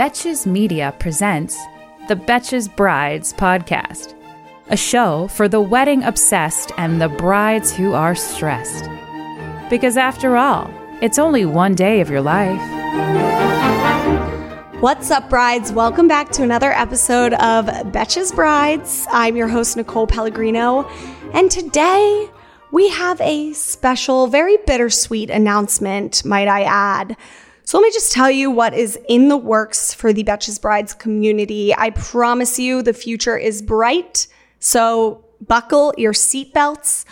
Betches Media presents the Betches Brides podcast, a show for the wedding obsessed and the brides who are stressed. Because after all, it's only one day of your life. What's up, brides? Welcome back to another episode of Betches Brides. I'm your host, Nicole Pellegrino, and today we have a special, very bittersweet announcement, might I add. So let me just tell you what is in the works for the Betches Brides community. I promise you the future is bright. So buckle your seatbelts.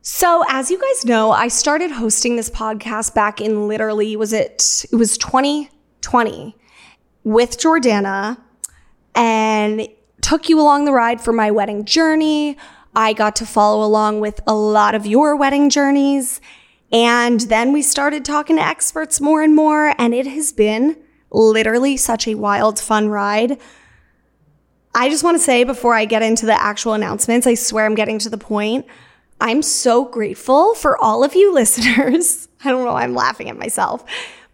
So as you guys know, I started hosting this podcast back in literally, was it, it was 2020 with Jordana and took you along the ride for my wedding journey. I got to follow along with a lot of your wedding journeys. And then we started talking to experts more and more, and it has been literally such a wild, fun ride. I just want to say before I get into the actual announcements, I swear I'm getting to the point. I'm so grateful for all of you listeners. I don't know, I'm laughing at myself,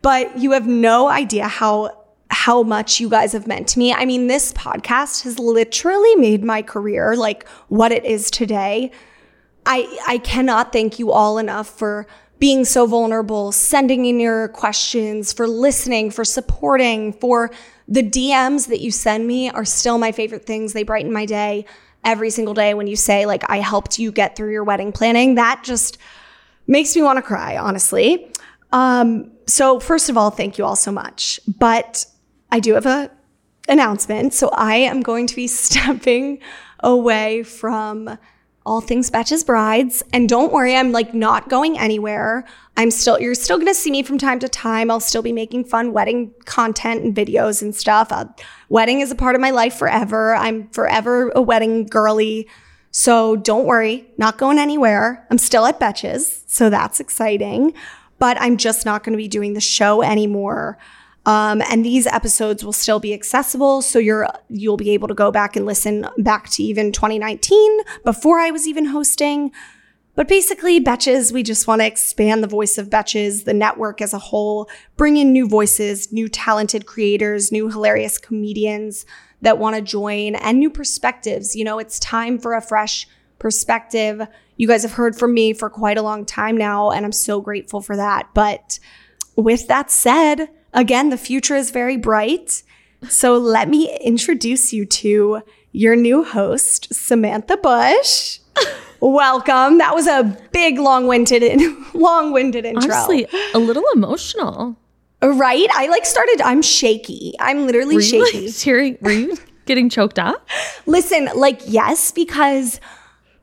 but you have no idea how how much you guys have meant to me. I mean, this podcast has literally made my career like what it is today. I I cannot thank you all enough for being so vulnerable, sending in your questions, for listening, for supporting, for the DMs that you send me are still my favorite things. They brighten my day every single day when you say, like, I helped you get through your wedding planning. That just makes me want to cry, honestly. Um, so, first of all, thank you all so much. But I do have a announcement. So, I am going to be stepping away from all things Betches Brides. And don't worry, I'm like not going anywhere. I'm still, you're still to see me from time to time. I'll still be making fun wedding content and videos and stuff. Uh, wedding is a part of my life forever. I'm forever a wedding girly. So don't worry, not going anywhere. I'm still at Betches. So that's exciting. But I'm just not going to be doing the show anymore. Um, and these episodes will still be accessible, so you're you'll be able to go back and listen back to even 2019 before I was even hosting. But basically, Betches, we just want to expand the voice of Betches, the network as a whole, bring in new voices, new talented creators, new hilarious comedians that want to join, and new perspectives. You know, it's time for a fresh perspective. You guys have heard from me for quite a long time now, and I'm so grateful for that. But with that said, Again, the future is very bright. So let me introduce you to your new host, Samantha Bush. Welcome. That was a big, long-winded, long-winded intro. Honestly, a little emotional. Right? I like started. I'm shaky. I'm literally were shaky. You, like, tearing, were you getting choked up? Listen, like yes, because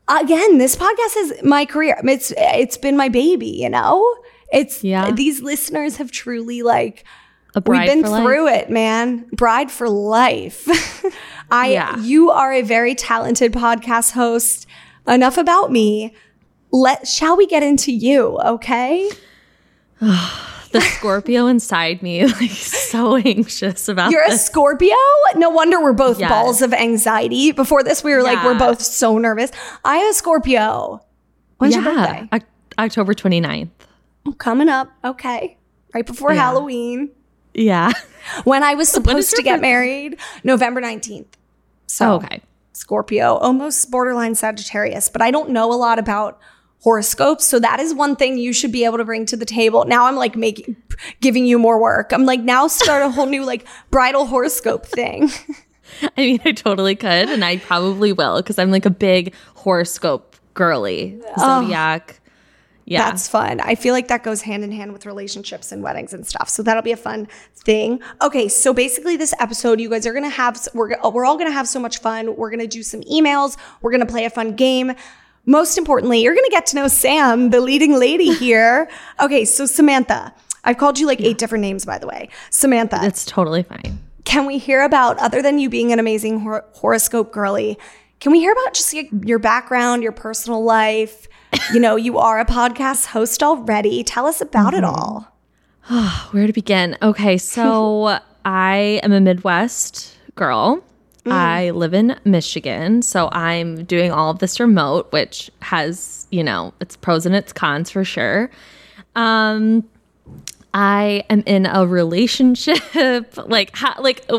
again, this podcast is my career. It's it's been my baby. You know, it's yeah. These listeners have truly like We've been through life. it, man. Bride for life. I yeah. you are a very talented podcast host. Enough about me. Let shall we get into you, okay? the Scorpio inside me like so anxious about You're this. a Scorpio? No wonder we're both yes. balls of anxiety. Before this we were yeah. like we're both so nervous. I am a Scorpio. When's yeah. your birthday? O- October 29th. Coming up. Okay. Right before yeah. Halloween. Yeah. When I was supposed to get married, November 19th. So, oh, okay. Scorpio, almost borderline Sagittarius, but I don't know a lot about horoscopes. So that is one thing you should be able to bring to the table. Now I'm like making giving you more work. I'm like now start a whole new like bridal horoscope thing. I mean, I totally could, and I probably will because I'm like a big horoscope girly, zodiac. Oh, yeah. That's fun. I feel like that goes hand in hand with relationships and weddings and stuff. So that'll be a fun thing. Okay, so basically this episode you guys are going to have we're we're all going to have so much fun. We're going to do some emails, we're going to play a fun game. Most importantly, you're going to get to know Sam, the leading lady here. okay, so Samantha. I've called you like eight different names by the way. Samantha. It's totally fine. Can we hear about other than you being an amazing hor- horoscope girly? Can we hear about just like, your background, your personal life? you know, you are a podcast host already. Tell us about mm-hmm. it all. Where to begin? Okay, so I am a Midwest girl. Mm. I live in Michigan, so I'm doing all of this remote, which has, you know, its pros and its cons for sure. Um, I am in a relationship, like, how, like,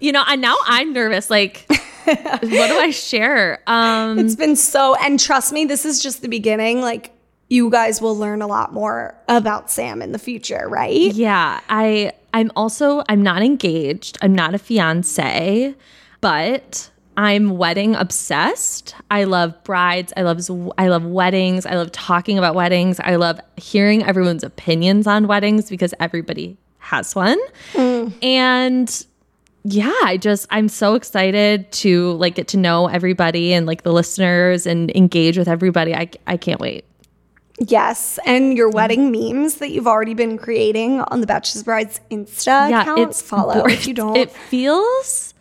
you know, and now I'm nervous. Like, what do I share? Um, it's been so, and trust me, this is just the beginning. Like, you guys will learn a lot more about Sam in the future, right? Yeah, I, I'm also, I'm not engaged. I'm not a fiance, but I'm wedding obsessed. I love brides. I love I love weddings. I love talking about weddings. I love hearing everyone's opinions on weddings because everybody has one. Mm. And yeah, I just I'm so excited to like get to know everybody and like the listeners and engage with everybody. I I can't wait. Yes, and your mm-hmm. wedding memes that you've already been creating on the Betches Brides Insta yeah, account. It's follow if you don't. It feels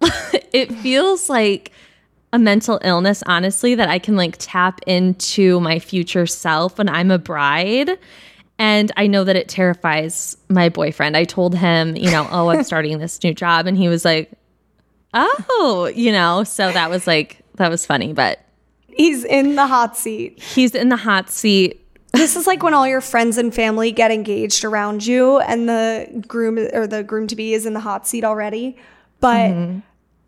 it feels like a mental illness honestly that I can like tap into my future self when I'm a bride and I know that it terrifies my boyfriend. I told him, you know, oh, I'm starting this new job. And he was like, oh, you know, so that was like, that was funny, but he's in the hot seat. He's in the hot seat. This is like when all your friends and family get engaged around you and the groom or the groom to be is in the hot seat already. But mm-hmm.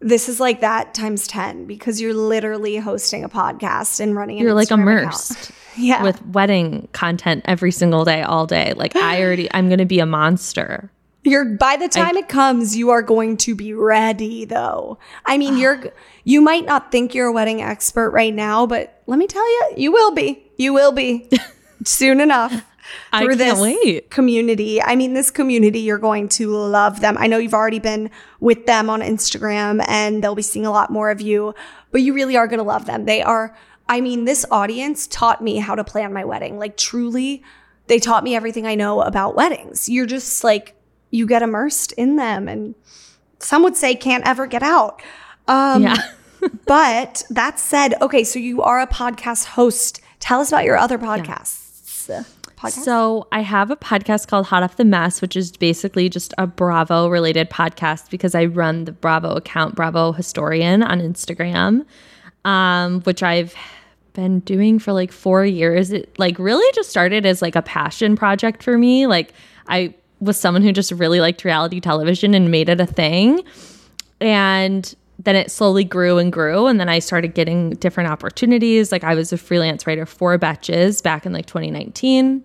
This is like that times 10 because you're literally hosting a podcast and running You're like immersed. yeah. with wedding content every single day, all day. Like I already, I'm going to be a monster. You're by the time I, it comes, you are going to be ready though. I mean, you're you might not think you're a wedding expert right now, but let me tell you, you will be. You will be soon enough. I can't this wait. community. I mean, this community, you're going to love them. I know you've already been with them on Instagram and they'll be seeing a lot more of you, but you really are going to love them. They are I mean, this audience taught me how to plan my wedding. Like, truly, they taught me everything I know about weddings. You're just like, you get immersed in them, and some would say can't ever get out. Um, yeah. but that said, okay, so you are a podcast host. Tell us about your other podcasts. Yeah. Podcast? So I have a podcast called Hot Off the Mess, which is basically just a Bravo related podcast because I run the Bravo account, Bravo Historian on Instagram, um, which I've been doing for like four years. It like really just started as like a passion project for me. Like I was someone who just really liked reality television and made it a thing. And then it slowly grew and grew. And then I started getting different opportunities. Like I was a freelance writer for Betches back in like 2019.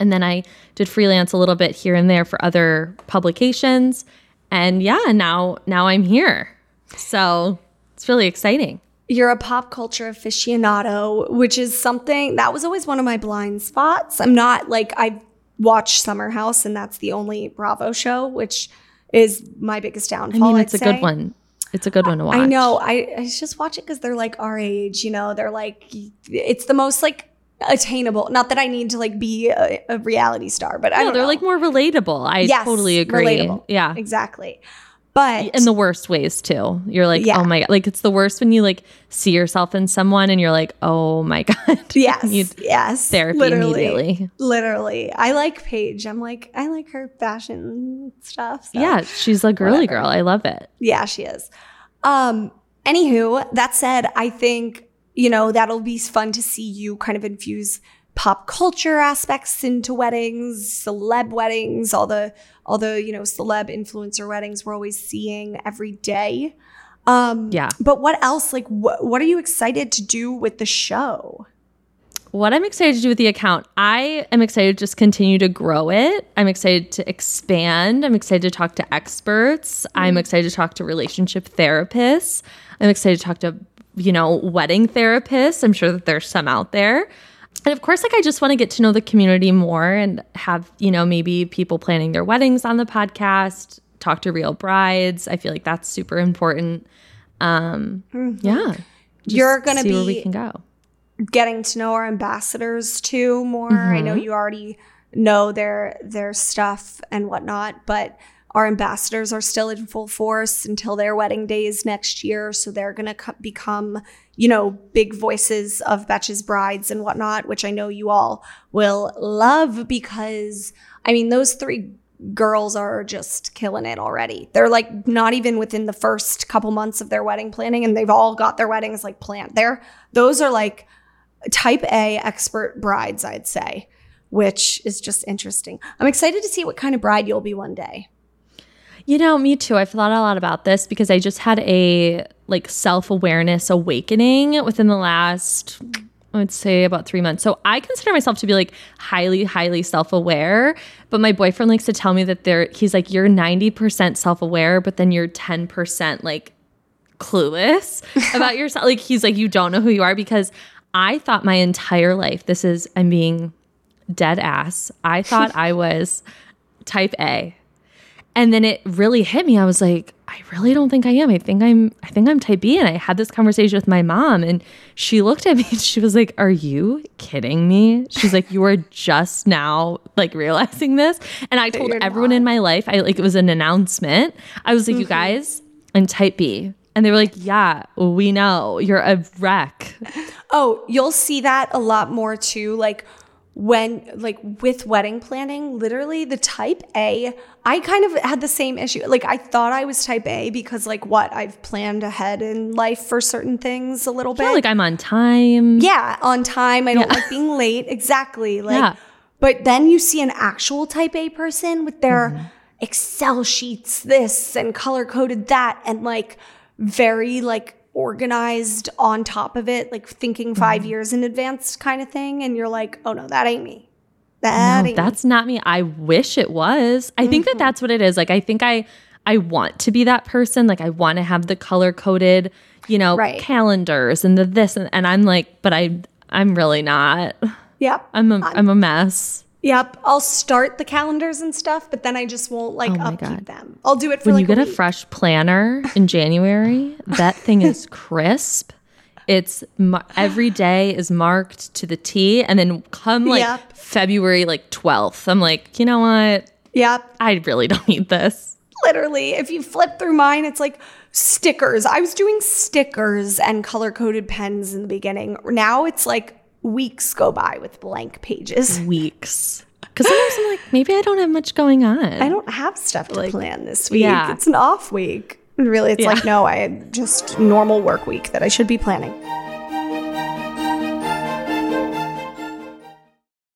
And then I did freelance a little bit here and there for other publications. And yeah, now now I'm here. So it's really exciting you're a pop culture aficionado, which is something that was always one of my blind spots. I'm not like I watch Summer House, and that's the only Bravo show, which is my biggest downfall. I mean, it's I'd a say. good one. It's a good one to watch. I know. I, I just watch it because they're like our age. You know, they're like it's the most like attainable. Not that I need to like be a, a reality star, but I no, they're know. like more relatable. I yes, totally agree. Relatable. Yeah, exactly. But in the worst ways too. You're like, yeah. oh my god. Like it's the worst when you like see yourself in someone and you're like, oh my God. Yes. yes. Therapy literally, immediately. Literally. I like Paige. I'm like, I like her fashion stuff. So yeah, she's a girly whatever. girl. I love it. Yeah, she is. Um, anywho, that said, I think, you know, that'll be fun to see you kind of infuse pop culture aspects into weddings, celeb weddings, all the all the, you know, celeb influencer weddings we're always seeing every day. Um yeah. But what else? Like what what are you excited to do with the show? what I'm excited to do with the account, I am excited to just continue to grow it. I'm excited to expand. I'm excited to talk to experts. I'm excited to talk to relationship therapists. I'm excited to talk to, you know, wedding therapists. I'm sure that there's some out there. And of course, like I just want to get to know the community more and have, you know, maybe people planning their weddings on the podcast, talk to real brides. I feel like that's super important. Um, yeah. Just You're gonna see where be- we can go. getting to know our ambassadors too more. I know you already know their their stuff and whatnot, but our ambassadors are still in full force until their wedding days next year. So they're gonna co- become, you know, big voices of Betches brides and whatnot, which I know you all will love because I mean those three girls are just killing it already. They're like not even within the first couple months of their wedding planning and they've all got their weddings like planned. They're those are like type A expert brides, I'd say, which is just interesting. I'm excited to see what kind of bride you'll be one day. You know, me too. I've thought a lot about this because I just had a like self awareness awakening within the last, I would say, about three months. So I consider myself to be like highly, highly self aware. But my boyfriend likes to tell me that there, he's like, you're 90% self aware, but then you're 10% like clueless about yourself. Like, he's like, you don't know who you are because I thought my entire life, this is, I'm being dead ass. I thought I was type A. And then it really hit me. I was like, I really don't think I am. I think I'm I think I'm type B. And I had this conversation with my mom and she looked at me and she was like, Are you kidding me? She's like, You are just now like realizing this. And I told everyone in my life, I like it was an announcement. I was like, You mm-hmm. guys, I'm type B. And they were like, Yeah, we know. You're a wreck. Oh, you'll see that a lot more too. Like when, like with wedding planning, literally the type A, I kind of had the same issue. Like I thought I was type A because, like, what I've planned ahead in life for certain things a little bit. Yeah, like I'm on time. yeah, on time. I don't like being late. Exactly. Like, Yeah. but then you see an actual type A person with their Mm-hmm. Excel sheets, this and color coded that, and like very like organized on top of it, like thinking 5 Mm-hmm. years in advance kind of thing. And you're like, oh no, that ain't me. That No, ain't me. that's not me. I wish it was. I think that that's what it is. Like I think I I want to be that person. Like I want to have the color coded, you know, Right. calendars and the this and, and I'm like, but I I'm really not. Yep. I'm a I'm a mess. Yep. I'll start the calendars and stuff, but then I just won't like Oh upkeep God. them. I'll do it for When like you get a week. fresh planner in January, that thing is crisp. It's every day is marked to the T, and then come like Yep. February like twelfth, I'm like, you know what? Yep. I really don't need this. literally if you flip through mine it's like stickers i was doing stickers and color coded pens in the beginning now it's like weeks go by with blank pages weeks. Because sometimes I'm like, maybe I don't have much going on. i don't have stuff to plan this week yeah. it's an off week really it's Yeah. like no i had just normal work week that i should be planning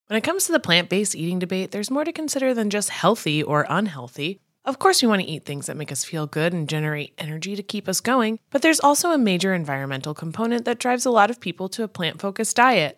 When it comes to the plant based eating debate, there's more to consider than just healthy or unhealthy. Of course, we want to eat things that make us feel good and generate energy to keep us going, but there's also a major environmental component that drives a lot of people to a plant focused diet.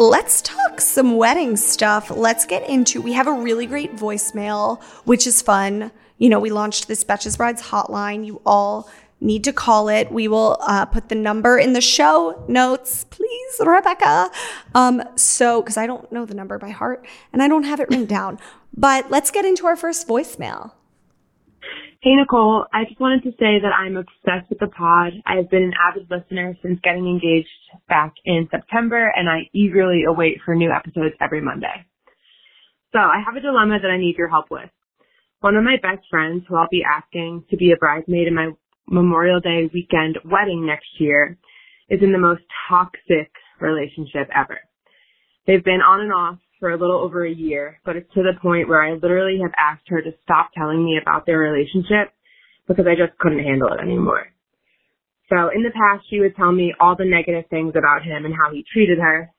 Let's talk some wedding stuff. Let's get into. We have a really great voicemail, which is fun. You know, we launched this Betches Brides hotline. You all need to call it. We will uh, put the number in the show notes, please, Rebecca. Um, so, because I don't know the number by heart and I don't have it written down. But let's get into our first voicemail. Hey, Nicole. I just wanted to say that I'm obsessed with the pod. I've been an avid listener since getting engaged back in September, and I eagerly await for new episodes every Monday. So I have a dilemma that I need your help with. One of my best friends, who I'll be asking to be a bridesmaid in my Memorial Day weekend wedding next year, is in the most toxic relationship ever. They've been on and off for a little over a year, but it's to the point where I literally have asked her to stop telling me about their relationship because I just couldn't handle it anymore. So in the past, she would tell me all the negative things about him and how he treated her.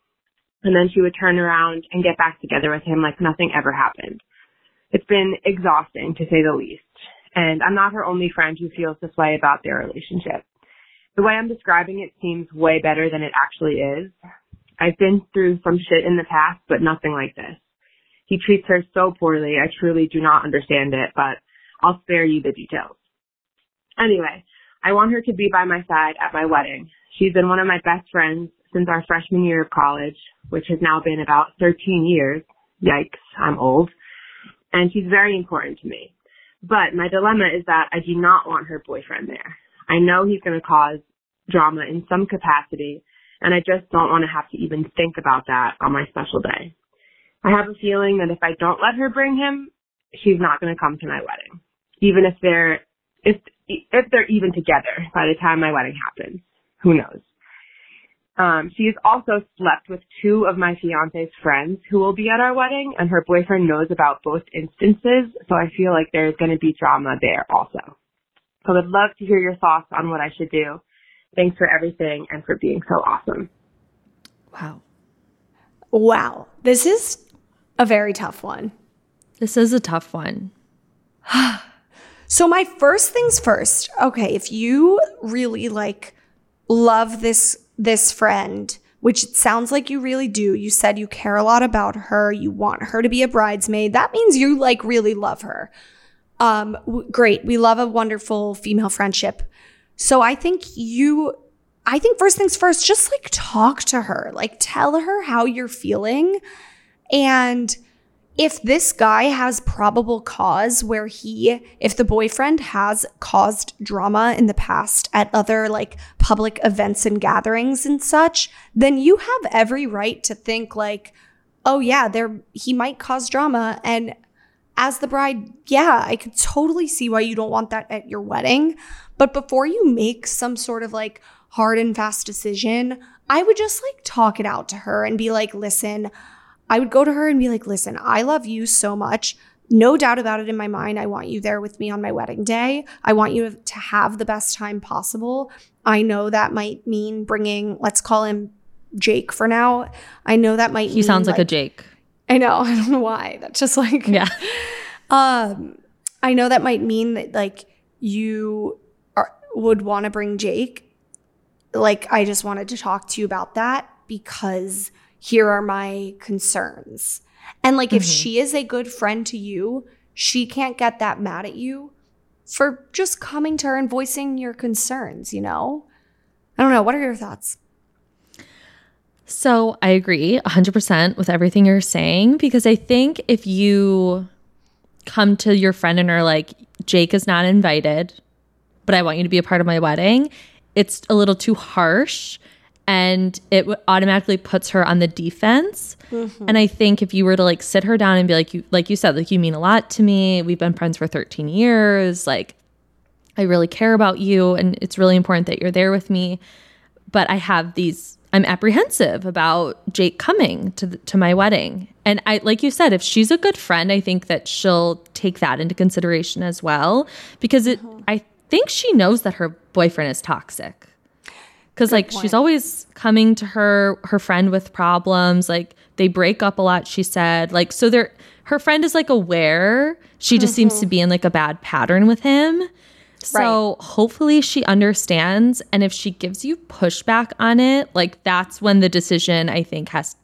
And then she would turn around and get back together with him like nothing ever happened. It's been exhausting to say the least. And I'm not her only friend who feels this way about their relationship. The way I'm describing it seems way better than it actually is. I've been through some shit in the past, but nothing like this. He treats her so poorly, I truly do not understand it, but I'll spare you the details. Anyway, I want her to be by my side at my wedding. She's been one of my best friends since our freshman year of college, which has now been about 13 years. Yikes, I'm old. And she's very important to me. But my dilemma is that I do not want her boyfriend there. I know he's going to cause drama in some capacity, and I just don't want to have to even think about that on my special day. I have a feeling that if I don't let her bring him, she's not going to come to my wedding. Even if they're, if, if they're even together by the time my wedding happens. Who knows? Um, she has also slept with two of my fiance's friends who will be at our wedding, and her boyfriend knows about both instances, so I feel like there's going to be drama there also. So I would love to hear your thoughts on what I should do. Thanks for everything and for being so awesome. Wow. Wow. This is a very tough one. This is a tough one. so my first things first. Okay, if you really like love this this friend, which it sounds like you really do. You said you care a lot about her. You want her to be a bridesmaid. That means you like really love her. Um, w- great. We love a wonderful female friendship. So I think you, I think first things first, just like talk to her, like tell her how you're feeling. And if this guy has probable cause where he, if the boyfriend has caused drama in the past at other like public events and gatherings and such, then you have every right to think like, oh yeah, there, he might cause drama. And as the bride, yeah, I could totally see why you don't want that at your wedding. But before you make some sort of like hard and fast decision, I would just like talk it out to her and be like, listen, I would go to her and be like, listen, I love you so much. No doubt about it in my mind. I want you there with me on my wedding day. I want you to have the best time possible. I know that might mean bringing, let's call him Jake for now. I know that might He sounds like, like a Jake. I know. I don't know why. That's just like, yeah. Um, I know that might mean that like you would want to bring Jake. Like, I just wanted to talk to you about that because here are my concerns. And like, mm-hmm. if she is a good friend to you, she can't get that mad at you for just coming to her and voicing your concerns, you know? I don't know. What are your thoughts? So I agree 100% with everything you're saying because I think if you come to your friend and are like, Jake is not invited, but I want you to be a part of my wedding, it's a little too harsh and it automatically puts her on the defense. Mm-hmm. And I think if you were to like sit her down and be like you like you said like you mean a lot to me. We've been friends for 13 years. Like I really care about you and it's really important that you're there with me. But I have these I'm apprehensive about Jake coming to the, to my wedding. And I like you said if she's a good friend, I think that she'll take that into consideration as well because it I think she knows that her boyfriend is toxic. Cuz like she's always coming to her her friend with problems, like they break up a lot she said. Like so they're her friend is like aware. She just seems to mm-hmm. be in like a bad pattern with him. So hopefully she understands. And if she gives you pushback on it, like that's when the decision I think has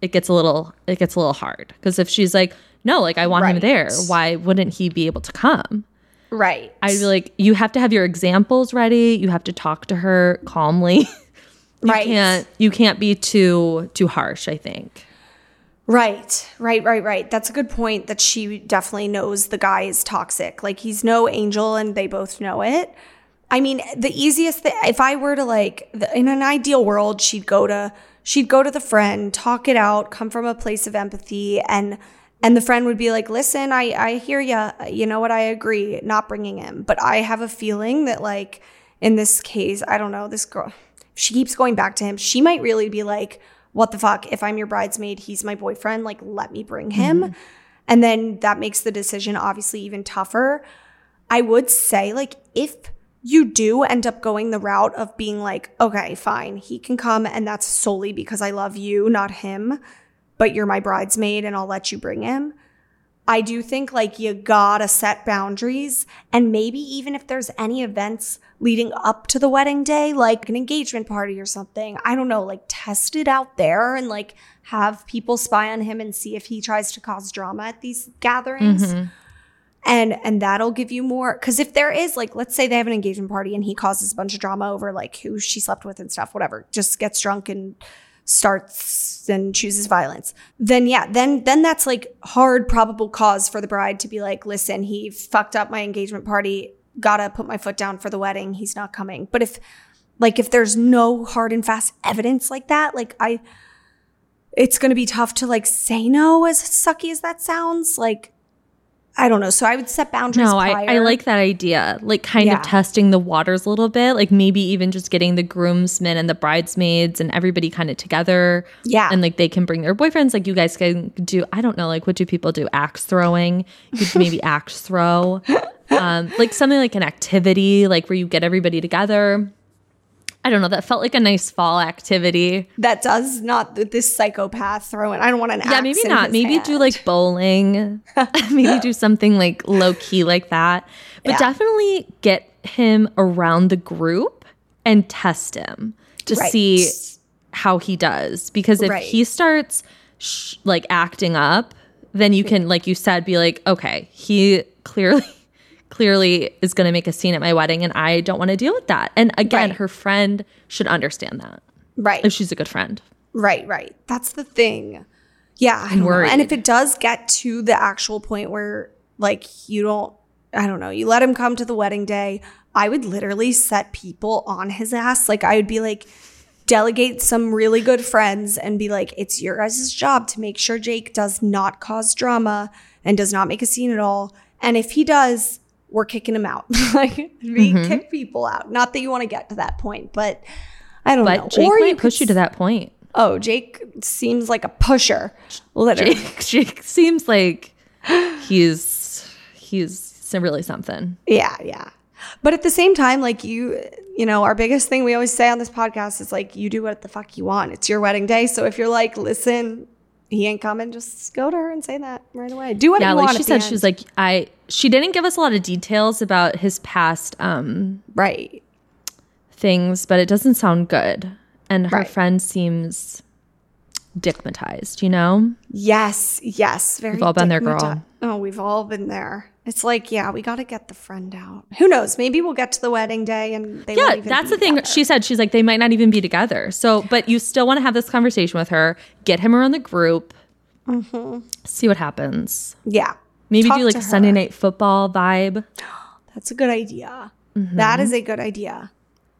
it gets a little it gets a little hard. Because if she's like, no, like I want him there, why wouldn't he be able to come? Right. I feel like you have to have your examples ready. You have to talk to her calmly. you Right. can't you can't be too too harsh, I think. Right, right, right, right. That's a good point that she definitely knows the guy is toxic. Like he's no angel and they both know it. I mean, the easiest thing if I were to like the, in an ideal world, she'd go to she'd go to the friend, talk it out, come from a place of empathy and and the friend would be like, "Listen, I I hear ya. You know what? I agree not bringing him, but I have a feeling that like in this case, I don't know, this girl she keeps going back to him, she might really be like, what the fuck? If I'm your bridesmaid, he's my boyfriend, like, let me bring him. Mm-hmm. And then that makes the decision obviously even tougher. I would say, like, if you do end up going the route of being like, okay, fine, he can come, and that's solely because I love you, not him, but you're my bridesmaid and I'll let you bring him. I do think like you gotta set boundaries. And maybe even if there's any events leading up to the wedding day, like an engagement party or something, I don't know, like test it out there and like have people spy on him and see if he tries to cause drama at these gatherings. Mm-hmm. And and that'll give you more cuz if there is like let's say they have an engagement party and he causes a bunch of drama over like who she slept with and stuff whatever just gets drunk and starts and chooses violence. Then yeah then then that's like hard probable cause for the bride to be like listen he fucked up my engagement party. Gotta put my foot down for the wedding. He's not coming. But if like if there's no hard and fast evidence like that like i it's gonna be tough to like say no as sucky as that sounds. Like i don't know so i would set boundaries No, I, I like that idea. Like kind Yeah. of testing the waters a little bit. Like maybe even just getting the groomsmen and the bridesmaids and everybody kind of together. Yeah. And like they can bring their boyfriends. Like you guys can do, I don't know, like what do people do? Axe throwing. You could maybe axe throw. Um, like something like an activity, like where you get everybody together. I don't know. That felt like a nice fall activity. that does not this psychopath throw throwing. I don't want an Yeah, maybe in not. Maybe do like bowling. maybe do something like low key like that. But Yeah. definitely get him around the group and test him to Right. see how he does. Because if Right. he starts sh- like acting up, then you can, like you said, be like, okay, he clearly. Clearly is going to make a scene at my wedding, and I don't want to deal with that. And again, Right. her friend should understand that right, if she's a good friend. right, right. That's the thing. Yeah, I don't know. worried. And if it does get to the actual point where like you don't, I don't know, you let him come to the wedding day, I would literally set people on his ass. Like I would be like, delegate some really good friends and be like, it's your guys' job to make sure Jake does not cause drama and does not make a scene at all. And if he does, we're kicking him out. like we Mm-hmm. kick people out. Not that you want to get to that point, but I don't know. But Jake Or might could push you to that point. Oh, Jake seems like a pusher. Literally. Jake, Jake seems like he's he's really something. Yeah, yeah. But at the same time, like you, you know, our biggest thing we always say on this podcast is like, you do what the fuck you want. It's your wedding day. So if you're like, listen, he ain't coming, just go to her and say that right away. Do what Yeah, you like want. she said, she was like I. She didn't give us a lot of details about his past um right. things, but it doesn't sound good. And her Right. friend seems dickmatized. You know, Yes, yes. Very We've all been there, girl. Oh, we've all been there. It's like, yeah, we got to get the friend out. Who knows? Maybe we'll get to the wedding day and they yeah, that's the thing. together. She said she's like they might not even be together. So, but you still want to have this conversation with her. Get him around the group. See what happens. yeah. Maybe Mm-hmm. Talk do like a Sunday night football vibe. That's a good idea. Mm-hmm. That is a good idea.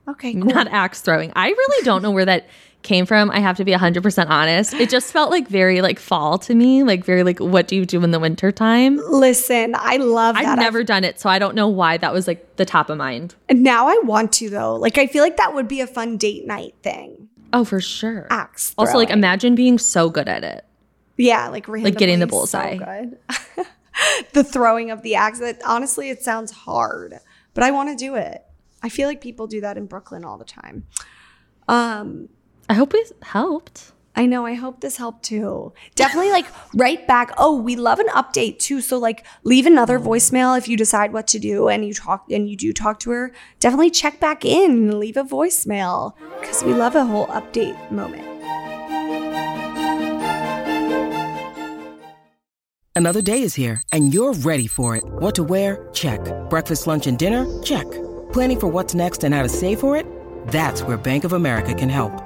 Okay, cool. not axe throwing. I really don't know where that came from. I have to be 100% honest. It just felt like very like fall to me, like very like what do you do in the winter time? Listen, I love that. I've never done it, so I don't know why that was like the top of mind. And Now I want to though. Like I feel like that would be a fun date night thing. Oh, for sure. axe. Also, like imagine being so good at it. Yeah, like really like getting the bullseye. So the throwing of the axe. It, honestly, it sounds hard, but I want to do it. I feel like people do that in Brooklyn all the time. Um, I hope it helped. I know. I hope this helped too. Definitely, like right back. Oh, we love an update too. So like, leave another mm. voicemail if you decide what to do and you talk and you do talk to her. Definitely check back in and leave a voicemail because we love a whole update moment. Another day is here, and you're ready for it. What to wear? Check. Breakfast, lunch, and dinner? Check. Planning for what's next and how to save for it? That's where Bank of America can help.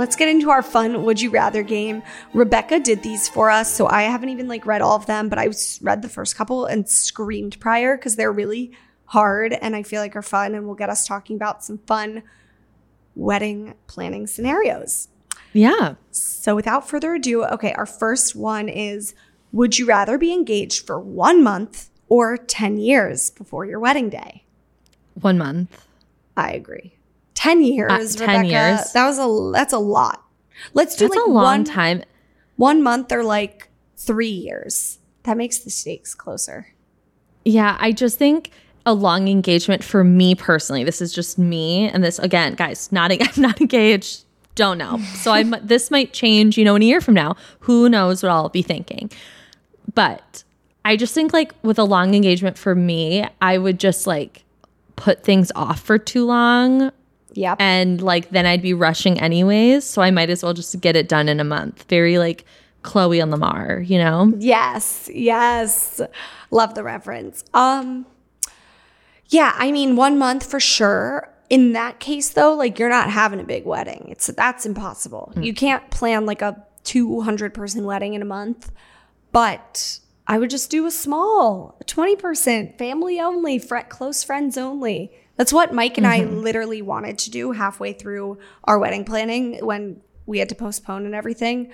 Let's get into our fun would you rather game. Rebecca did these for us, so I haven't even like read all of them, but I read the first couple and screamed prior because they're really hard and I feel like are fun and will get us talking about some fun wedding planning scenarios. Yeah. So without further ado, okay, our first one is would you rather be engaged for 1 month or 10 years before your wedding day? One month. I agree. 10 years, uh, 10 Rebecca. years. That was a that's a lot. Let's do That's like a long one time. one month or like three years. That makes the stakes closer. Yeah, I just think a long engagement for me personally. This is just me, and this again, guys. Not I'm not engaged. Don't know. So I this might change. You know, in a year from now, who knows what I'll be thinking. But I just think like with a long engagement for me, I would just like put things off for too long Yep. and like then I'd be rushing anyways. So I might as well just get it done in a month. Very like Khloé on Lamar, you know? yes. Yes. Love the reference. Um yeah, I mean one month for sure. In that case though, like you're not having a big wedding. It's that's impossible. You can't plan like a 200 person wedding in a month. But I would just do a small 20% family only, fr- close friends only. That's what Mike and I literally wanted to do halfway through our wedding planning when we had to postpone and everything.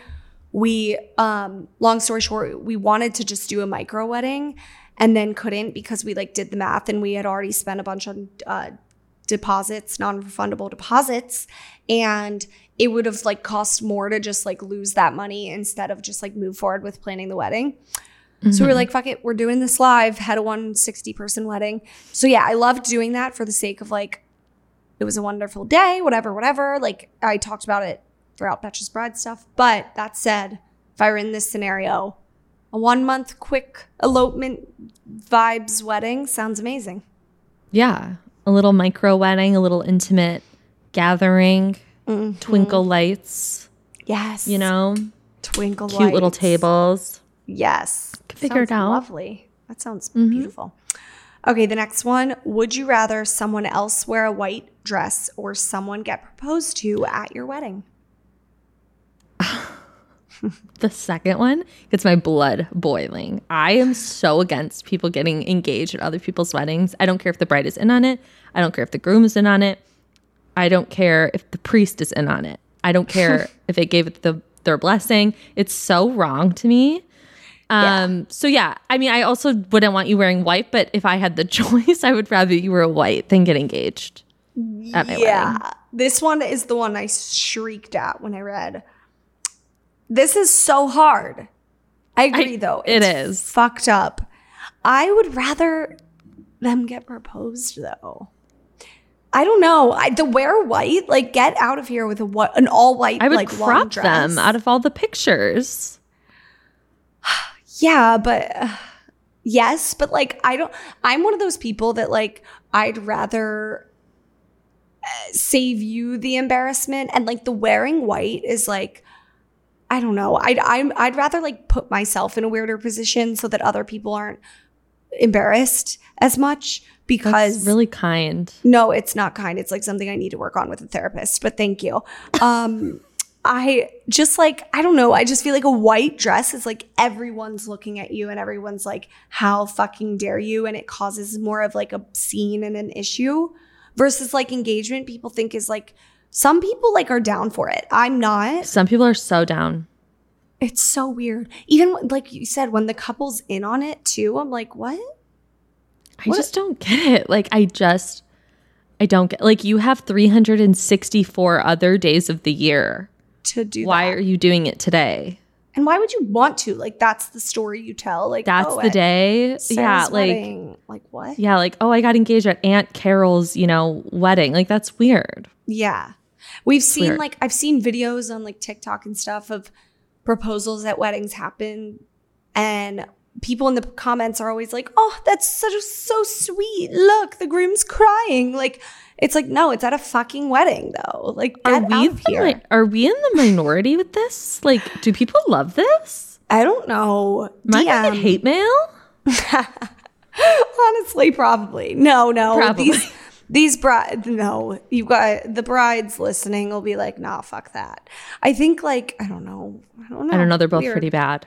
We, um, long story short, we wanted to just do a micro wedding and then couldn't because we like did the math and we had already spent a bunch on uh, deposits, non-refundable deposits, and it would have like cost more to just like lose that money instead of just like move forward with planning the wedding. So we were mm-hmm. like, fuck it, we're doing this live, had a 160 person wedding. So yeah, I loved doing that for the sake of like, it was a wonderful day, whatever, whatever. Like I talked about it throughout Betches Bride stuff. But that said, if I were in this scenario, a one month quick elopement vibes wedding sounds amazing. Yeah. A little micro wedding, a little intimate gathering, mm-hmm. twinkle lights, Yes. you know, twinkle lights. cute little tables. Yes. Figure it Sounds out. Lovely. That sounds mm-hmm. beautiful. Okay, the next one. Would you rather someone else wear a white dress or someone get proposed to at your wedding? The second one gets my blood boiling. I am so against people getting engaged at other people's weddings. I don't care if the bride is in on it. I don't care if the groom is in on it. I don't care if the priest is in on it. I don't care if they gave it the their blessing. It's so wrong to me. Um so yeah, I mean I also wouldn't want you wearing white, but if I had the choice, I would rather you were white than get engaged yeah. wedding. This one is the one I shrieked at when I read. This is so hard. I agree I- though. it It's fucked up. I would rather them get proposed though. I don't know. I, the wear white, like get out of here with a what an all white I would like crop dress. them out of all the pictures. Yeah, but uh, yes, but like I don't I'm one of those people that like I'd rather uh, save you the embarrassment and like the wearing white is like I don't know. I'd I'm, I'd rather like put myself in a weirder position so that other people aren't embarrassed as much because That's really kind. no, it's not kind. It's like something I need to work on with a therapist, but thank you. Um I just like I don't know, I just feel like a white dress is like everyone's looking at you and everyone's like how fucking dare you and it causes more of like a scene and an issue versus like engagement people think is like some people like are down for it. I'm not. Some people are so down. It's so weird. Even like you said when the couple's in on it too, I'm like, "What?" I just don't get it. Like I just I don't get like you have 364 other days of the year. To do Why that. are you doing it today? And why would you want to? Like that's the story you tell. Like That's oh, the day. Sarah's yeah, like wedding. like what? yeah, like oh, I got engaged at Aunt Carol's, you know, wedding. Like that's weird. Yeah. We've seen weird. like I've seen videos on like TikTok and stuff of proposals at weddings happen and people in the comments are always like, "Oh, that's such so sweet. Look, the groom's crying." Like it's like, "No, it's at a fucking wedding though." Like Are we here. mi- are we in the minority with this? Like, do people love this? I don't know. Am I get hate mail? Honestly, probably. No, no. Probably. These these bride no, you got the brides listening will be like, nah, fuck that. I think like I don't know. I don't know. I don't know. They're both Weird. pretty bad.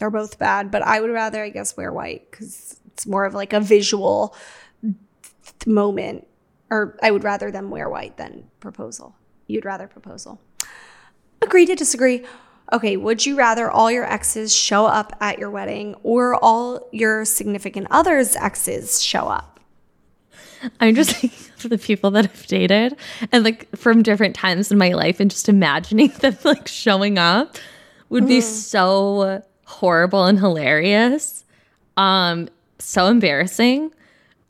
They're both bad, but I would rather, I guess, wear white because it's more of like a visual th- moment. Or I would rather them wear white than proposal. You'd rather proposal. Agree to disagree. Okay, would you rather all your exes show up at your wedding or all your significant others' exes show up? I'm just thinking of the people that I've dated and like from different times in my life and just imagining them like showing up would be mm. so horrible and hilarious. Um so embarrassing.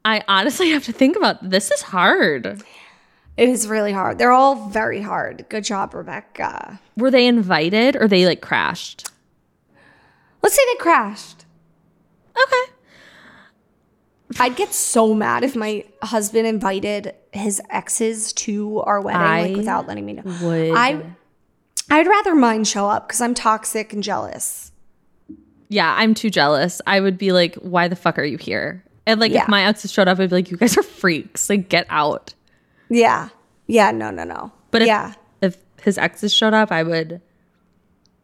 I honestly have to think about this is hard. It is really hard. They're all very hard. Good job, Rebecca. Were they invited or they like crashed? Let's say they crashed. Okay. I'd get so mad if my husband invited his exes to our wedding I like without letting me know. would- I I'd rather mine show up because I'm toxic and jealous. Yeah, I'm too jealous. I would be like, why the fuck are you here? And like Yeah. if my exes showed up, I'd be like, you guys are freaks. Like get out. Yeah. Yeah, no, no, no. But if, yeah, if his exes showed up, I would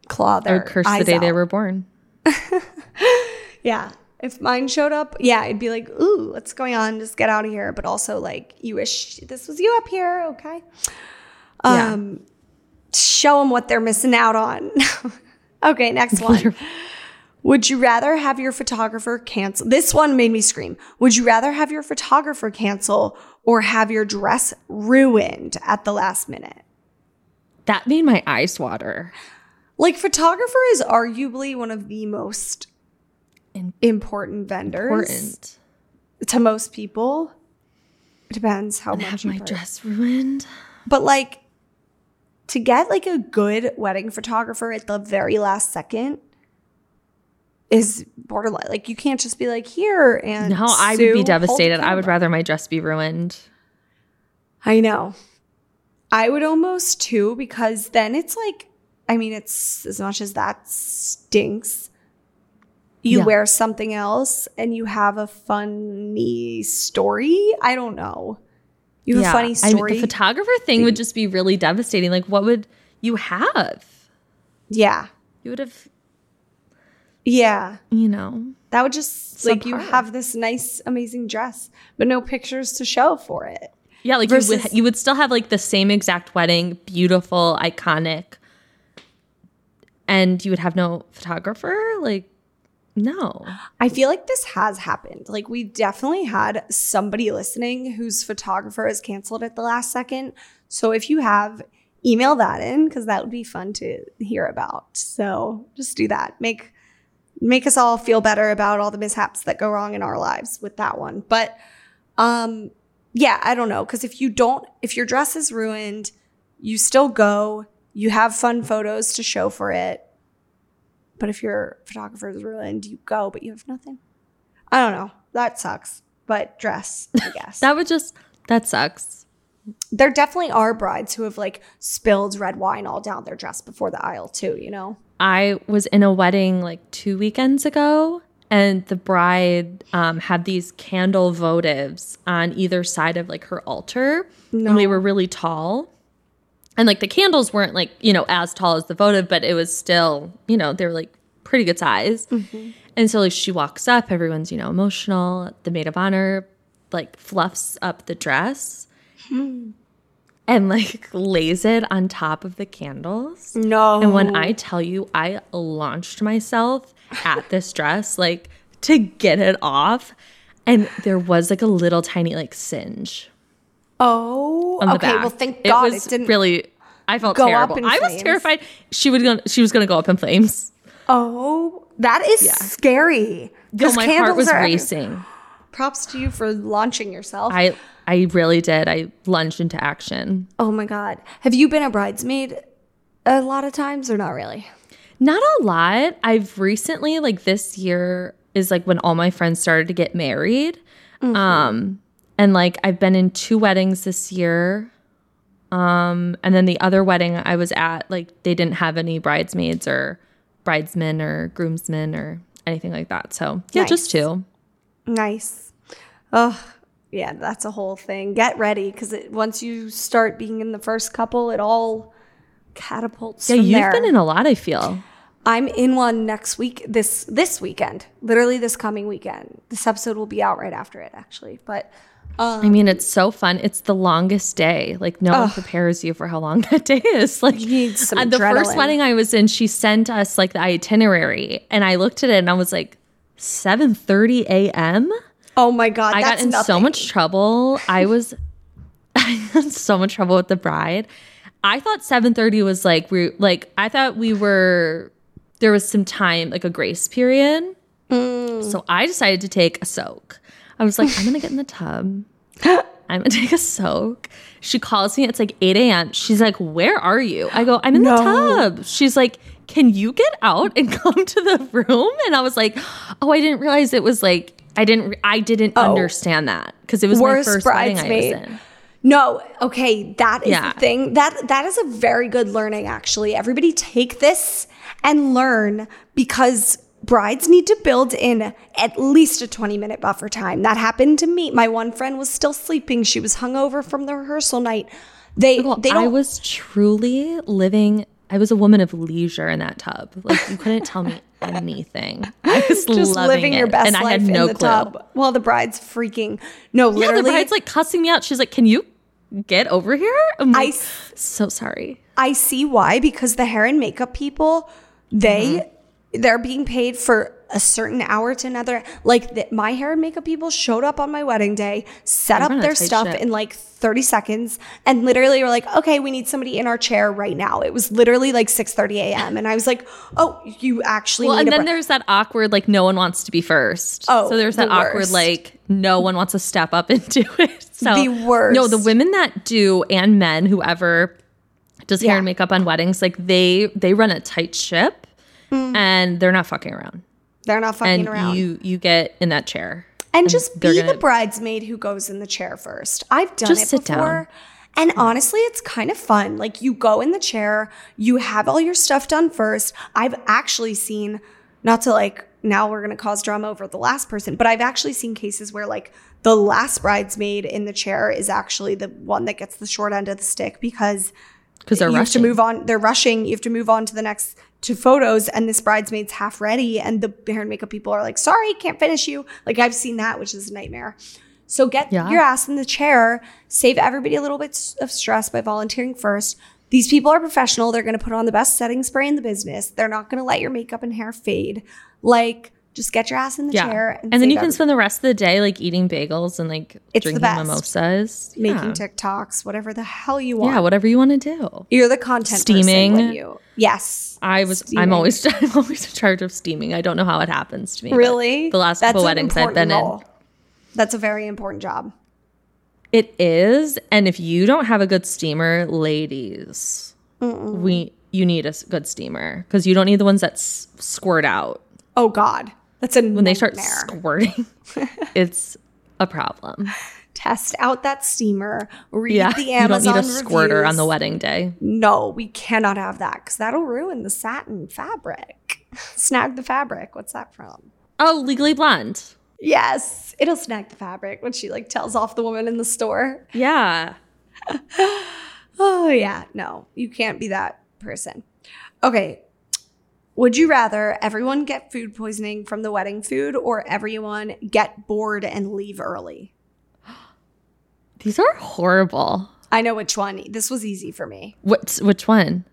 claw their I would curse the day they were born. Yeah. If mine showed up, yeah, I'd be like, ooh, what's going on? Just get out of here. But also like, you wish this was you up here, okay? Yeah. Um show them what they're missing out on. okay, next one. Would you rather have your photographer cancel? This one made me scream. Would you rather have your photographer cancel or have your dress ruined at the last minute? That made my eyes water. Like, photographer is arguably one of the most In- important vendors Important. to most people. It depends how And much have my put. dress ruined. But like to get like a good wedding photographer at the very last second is borderline. Like you can't just be like here and No, I would be devastated. I would rather my dress be ruined. I know. I would almost too because then it's like I mean it's as much as that stinks. You Yeah. wear something else and you have a funny story. I don't know. You have a funny I- story. the photographer thing would mm. just be really devastating. Like, what would you have? yeah. You would have, Yeah. you know, That would just like you have this nice, amazing dress, but no pictures to show for it. yeah, like you would, you would still have like the same exact wedding, beautiful, iconic, and you would have no photographer. Like, no, I feel like this has happened. Like we definitely had somebody listening whose photographer is canceled at the last second. So if you have, email that in because that would be fun to hear about. So just do that. Make make us all feel better about all the mishaps that go wrong in our lives with that one. But um yeah, I don't know because if you don't if your dress is ruined, you still go, you have fun photos to show for it. But if your photographer is ruined, you go, but you have nothing. I don't know. That sucks. But dress, I guess. That would just that sucks. There definitely are brides who have like spilled red wine all down their dress before the aisle too, you know? I was in a wedding like two weekends ago, and the bride um, had these candle votives on either side of like her altar, and they were really tall. And like the candles weren't like you know as tall as the votive, but it was still you know they were like pretty good size. And so like she walks up, everyone's you know emotional. The maid of honor like fluffs up the dress. And like lays it on top of the candles. No. And when I tell you, I launched myself at this dress, like to get it off. And there was like a little tiny like singe Oh, on the okay. back. Well, thank it God was it didn't. really. I felt terrible. I was terrified. She would go. She was going to go up in flames. Oh, that is scary. No, 'Cause my heart was racing. Props to you for launching yourself. I I really did. I lunged into action. oh my God. Have you been a bridesmaid a lot of times or not really? Not a lot. I've recently, like this year, is like when all my friends started to get married. Um, and like I've been in two weddings this year. Um, and then the other wedding I was at, like they didn't have any bridesmaids or bridesmen or groomsmen or anything like that. So yeah, just two. Nice. Oh, yeah, that's a whole thing. Get ready because once you start being in the first couple, it all catapults. Yeah, you've there. been in a lot. I feel. I'm in one next week. This this weekend, literally this coming weekend. This episode will be out right after it, actually. But um, I mean, it's so fun. It's the longest day. Like no one prepares you for how long that day is. Like You need some at the first wedding I was in, she sent us like the itinerary, and I looked at it and I was like, seven thirty a.m. oh my god, I got in so much trouble. I was I got so much trouble with the bride. I thought 7:30 was like we like I thought we were there was some time like a grace period. Mm. So I decided to take a soak. I was like, I'm gonna get in the tub. I'm gonna take a soak. She calls me. It's like 8 a.m. She's like, Where are you? I go, I'm in the tub. She's like, Can you get out and come to the room? And I was like, Oh, I didn't realize it was like I didn't. I didn't oh. understand that because it was Oh. Worst my first wedding I was in. No, okay, that is Yeah. the thing. That that is a very good learning actually. Everybody take this and learn because brides need to build in at least a 20 minute buffer time. That happened to me. My one friend was still sleeping. She was hungover from the rehearsal night. They Well, they don't I was truly living. I was a woman of leisure in that tub. Like you couldn't tell me anything. I was just living your best and I life had no in the clue. tub while the bride's freaking no Yeah, literally the bride's like cussing me out. She's like, "Can you get over here?" I'm like, s- so sorry. I see why because the hair and makeup people, they Mm-hmm. they're being paid for a certain hour to another. Like the, my hair and makeup people showed up on my wedding day, set up their stuff ship. in like 30 seconds and literally were like, "Okay, we need somebody in our chair right now." It was literally like 6:30 a.m. and I was like, "Oh, you actually Well, and then bri- there's that awkward like no one wants to be first. Oh, so there's that the awkward like no one wants to step up and do it. So The worst. No, the women that do and men whoever does hair Yeah. and makeup on weddings like they they run a tight ship mm. and they're not fucking around. They're not fucking And around." you you get in that chair. and just be gonna- the bridesmaid who goes in the chair first. I've done Just it before. And honestly, it's kind of fun. Like you go in the chair, you have all your stuff done first. I've actually seen, not to like, now we're going to cause drama over the last person, but I've actually seen cases where like the last bridesmaid in the chair is actually the one that gets the short end of the stick because Because they're you have to move on. They're rushing. You have to move on to the next to photos, and this bridesmaid's half ready, and the hair and makeup people are like, "Sorry, can't finish you." Like I've seen that, which is a nightmare. So get Yeah. your ass in the chair. Save everybody a little bit of stress by volunteering first. These people are professional. They're going to put on the best setting spray in the business. They're not going to let your makeup and hair fade. Like, just get your ass in the Yeah. chair And, then save you can spend the rest of the day like eating bagels and like It's drinking mimosas. making yeah. TikToks, whatever the hell you want. Yeah, whatever you want to do. You're the content Steaming. person you. Yes. I was Steaming. I'm always I'm always in charge of steaming. I don't know how it happens to me. Really? The last That's couple weddings I've been important in. role. That's a very important job. It is, and if you don't have a good steamer, ladies, we you need a good steamer because you don't need the ones that s- squirt out. Oh God, that's a When they start squirting, it's a problem. Test out that steamer. Read Yeah, the you don't Amazon need a squirter on the wedding day. No, we cannot have that because that'll ruin the satin fabric. Snag the fabric. What's that from? Oh, Legally Blonde. Yes, it'll snag the fabric when she like tells off the woman in the store. Yeah. Oh yeah, no, you can't be that person. Okay. Would you rather everyone get food poisoning from the wedding food or everyone get bored and leave early? These are horrible. I know which one. This was easy for me. What? Which one?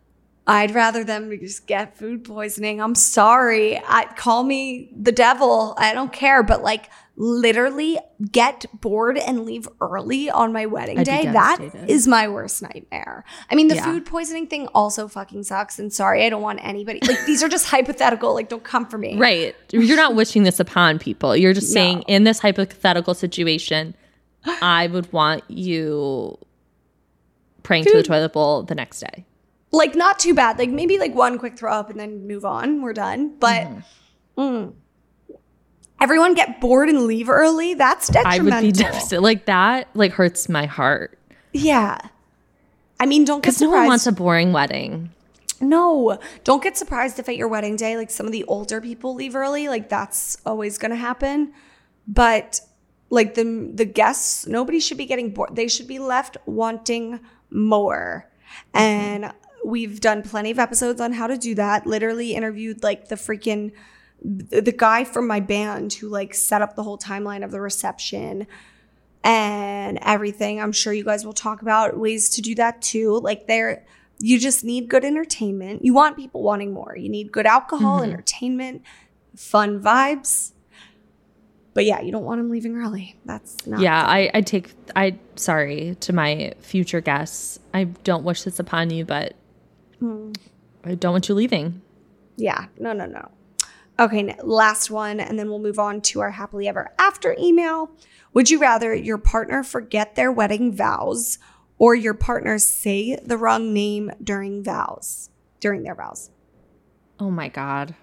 I'd rather them just get food poisoning. I'm sorry. I call me the devil. I don't care, but like literally get bored and leave early on my wedding I'd day. That is my worst nightmare. I mean, the Yeah. food poisoning thing also fucking sucks. And sorry, I don't want anybody. Like these are just hypothetical. Like don't come for me. Right. You're not wishing this upon people. You're just saying No. in this hypothetical situation, I would want you praying to the toilet bowl the next day. Like not too bad. Like maybe like one quick throw up and then move on. We're done. But Mm-hmm. mm. Everyone get bored and leave early. That's detrimental. I would be devastated. Like that like hurts my heart. Yeah. I mean, don't get Because no one wants a boring wedding. no, don't get surprised if at your wedding day, like some of the older people leave early. Like that's always going to happen. But like the the guests, nobody should be getting bored. They should be left wanting more. And we've done plenty of episodes on how to do that. Literally interviewed like the freaking the guy from my band who like set up the whole timeline of the reception and everything. I'm sure you guys will talk about ways to do that too. Like there you just need good entertainment. You want people wanting more. You need good alcohol, Mm-hmm. entertainment, fun vibes. But yeah, you don't want them leaving early. That's not yeah, I, I take I sorry to my future guests. I don't wish this upon you, but Hmm. I don't want you leaving. Yeah, no, no, no. Okay, last one, and then we'll move on to our happily ever after email. Would you rather your partner forget their wedding vows or your partner say the wrong name during vows, during their vows? Oh my god.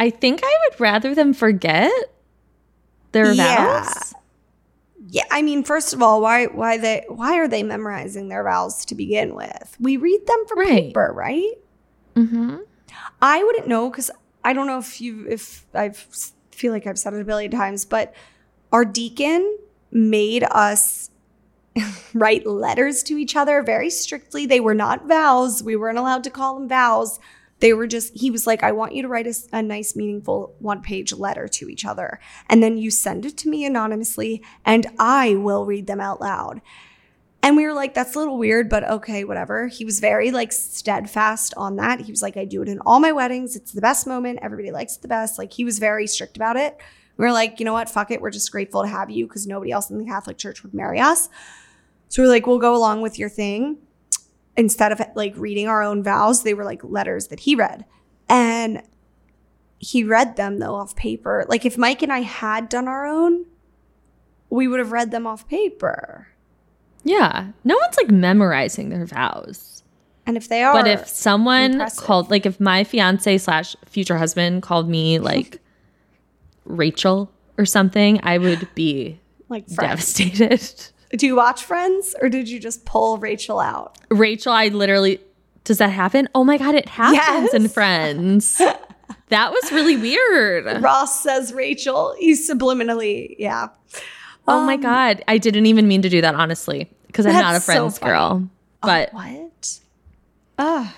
I think I would rather them forget their Yeah. vows. Yeah, I mean, first of all, why why they why are they memorizing their vows to begin with? We read them for Right. paper, right? Mm-hmm. I wouldn't know because I don't know if you if I've feel like I've said it a billion times, but our deacon made us write letters to each other very strictly. They were not vows. We weren't allowed to call them vows. They were just, he was like, I want you to write a nice, meaningful one page letter to each other. And then you send it to me anonymously, and I will read them out loud. And we were like, that's a little weird, but okay, whatever. He was very like steadfast on that. He was like, I do it in all my weddings. It's the best moment. Everybody likes it the best. Like he was very strict about it. We were like, you know what? Fuck it. We're just grateful to have you because nobody else in the Catholic Church would marry us. So we're like, we'll go along with your thing. Instead of like reading our own vows, they were like letters that he read. And he read them though off paper. Like if Mike and I had done our own, we would have read them off paper. Yeah. No one's like memorizing their vows. And if they are, But if someone impressive. called, like, if my fiance slash future husband called me like Rachel or something, I would be like Friends, devastated. do you watch Friends or did you just pull Rachel out? Rachel, I literally, does that happen? Oh my God, it happens in Yes. Friends. that was really weird. Ross says Rachel. He's subliminally, yeah. Oh my God. I didn't even mean to do that, honestly, because I'm not a Um, That's so Friends girl. But What? Ah,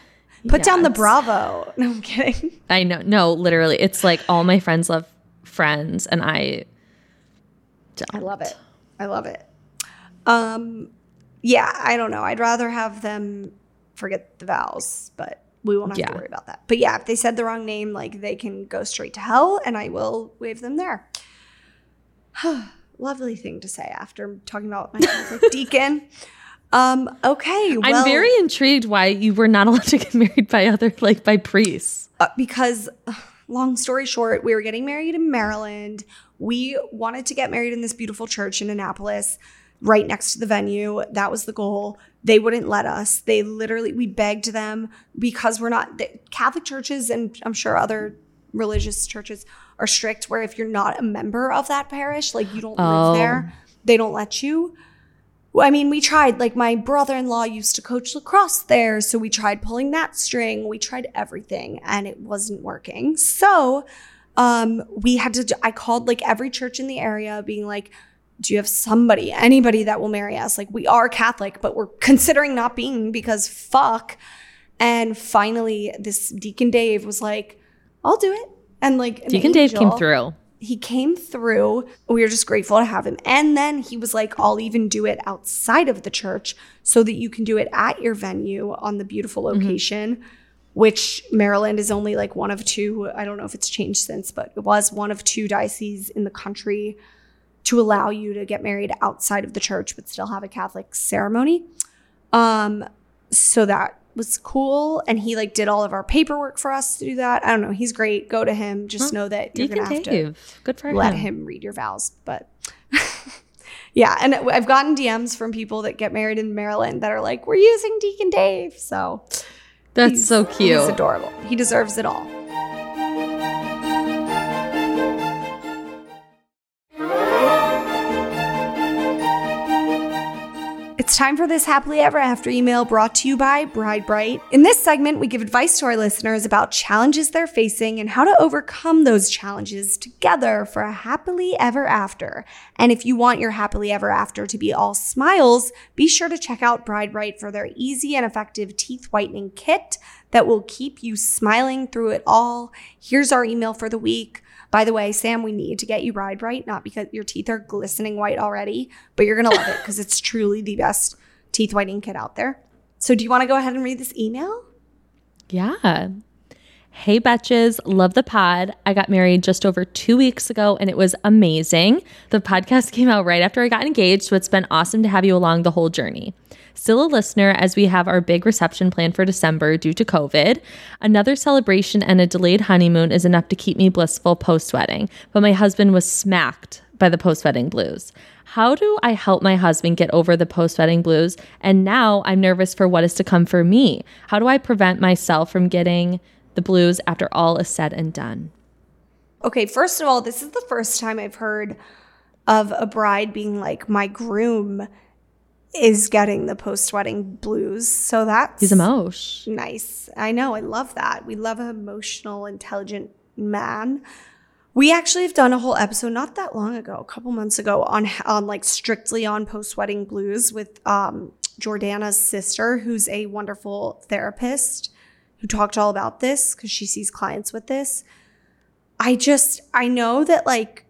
put down the Bravo. No, I'm kidding. I know, no, literally, it's like all my friends love Friends, and I don't. I love it. I love it. Um, yeah, I don't know. I'd rather have them forget the vows, but we won't have Yeah. to worry about that. But yeah, if they said the wrong name, like they can go straight to hell, and I will wave them there. Lovely thing to say after talking about my Catholic deacon. Um, okay, well, I'm very intrigued why you were not allowed to get married by other like by priests. uh, because uh, long story short we were getting married in maryland we wanted to get married in this beautiful church in annapolis right next to the venue. That was the goal. They wouldn't let us. They literally, we begged them because we're not, the Catholic churches and I'm sure other religious churches are strict where if you're not a member of that parish, like you don't Oh. live there, they don't let you. I mean, we tried, like, my brother in law used to coach lacrosse there. So we tried pulling that string. We tried everything and it wasn't working. So um, we had to, I called like every church in the area being like, do you have somebody, anybody that will marry us? Like, we are Catholic, but we're considering not being because fuck. And finally, this Deacon Dave was like, I'll do it. And like, an Deacon Dave came through. he came through. We were just grateful to have him. And then he was like, I'll even do it outside of the church so that you can do it at your venue on the beautiful location, which Maryland is only like one of two. I don't know if it's changed since, but it was one of two dioceses in the country to allow you to get married outside of the church but still have a Catholic ceremony. Um, so that was cool. And he like did all of our paperwork for us to do that. I don't know. He's great. Go to him. Just know that you're gonna have to Good for let him. him read your vows. But yeah, and I've gotten DMs from people that get married in Maryland that are like, "We're using Deacon Dave." So That's so cute. He's adorable. He deserves it all. Time for this happily ever after email brought to you by Bride Brite. In this segment, we give advice to our listeners about challenges they're facing and how to overcome those challenges together for a happily ever after. And if you want your happily ever after to be all smiles, be sure to check out Bride Brite for their easy and effective teeth whitening kit that will keep you smiling through it all. Here's our email for the week. By the way, Sam, we need to get you Bride Brite, not because your teeth are glistening white already, but you're going to love it because it's truly the best teeth whitening kit out there. So, do you want to go ahead and read this email? Yeah. Hey, Betches. Love the pod. I got married just over two weeks ago and it was amazing. The podcast came out right after I got engaged, so it's been awesome to have you along the whole journey. Still a listener as we have our big reception planned for December due to COVID. Another celebration and a delayed honeymoon is enough to keep me blissful post wedding, but my husband was smacked by the post wedding blues. How do I help my husband get over the post wedding blues? And now I'm nervous for what is to come for me. How do I prevent myself from getting the blues after all is said and done? Okay, first of all, this is the first time I've heard of a bride being like, my groom is getting the post wedding blues. So that's He's emosh. nice. I know. I love that. We love an emotional, intelligent man. We actually have done a whole episode not that long ago, a couple months ago, on on like strictly on post wedding blues with um, Jordana's sister, who's a wonderful therapist who talked all about this because she sees clients with this. I just I know that like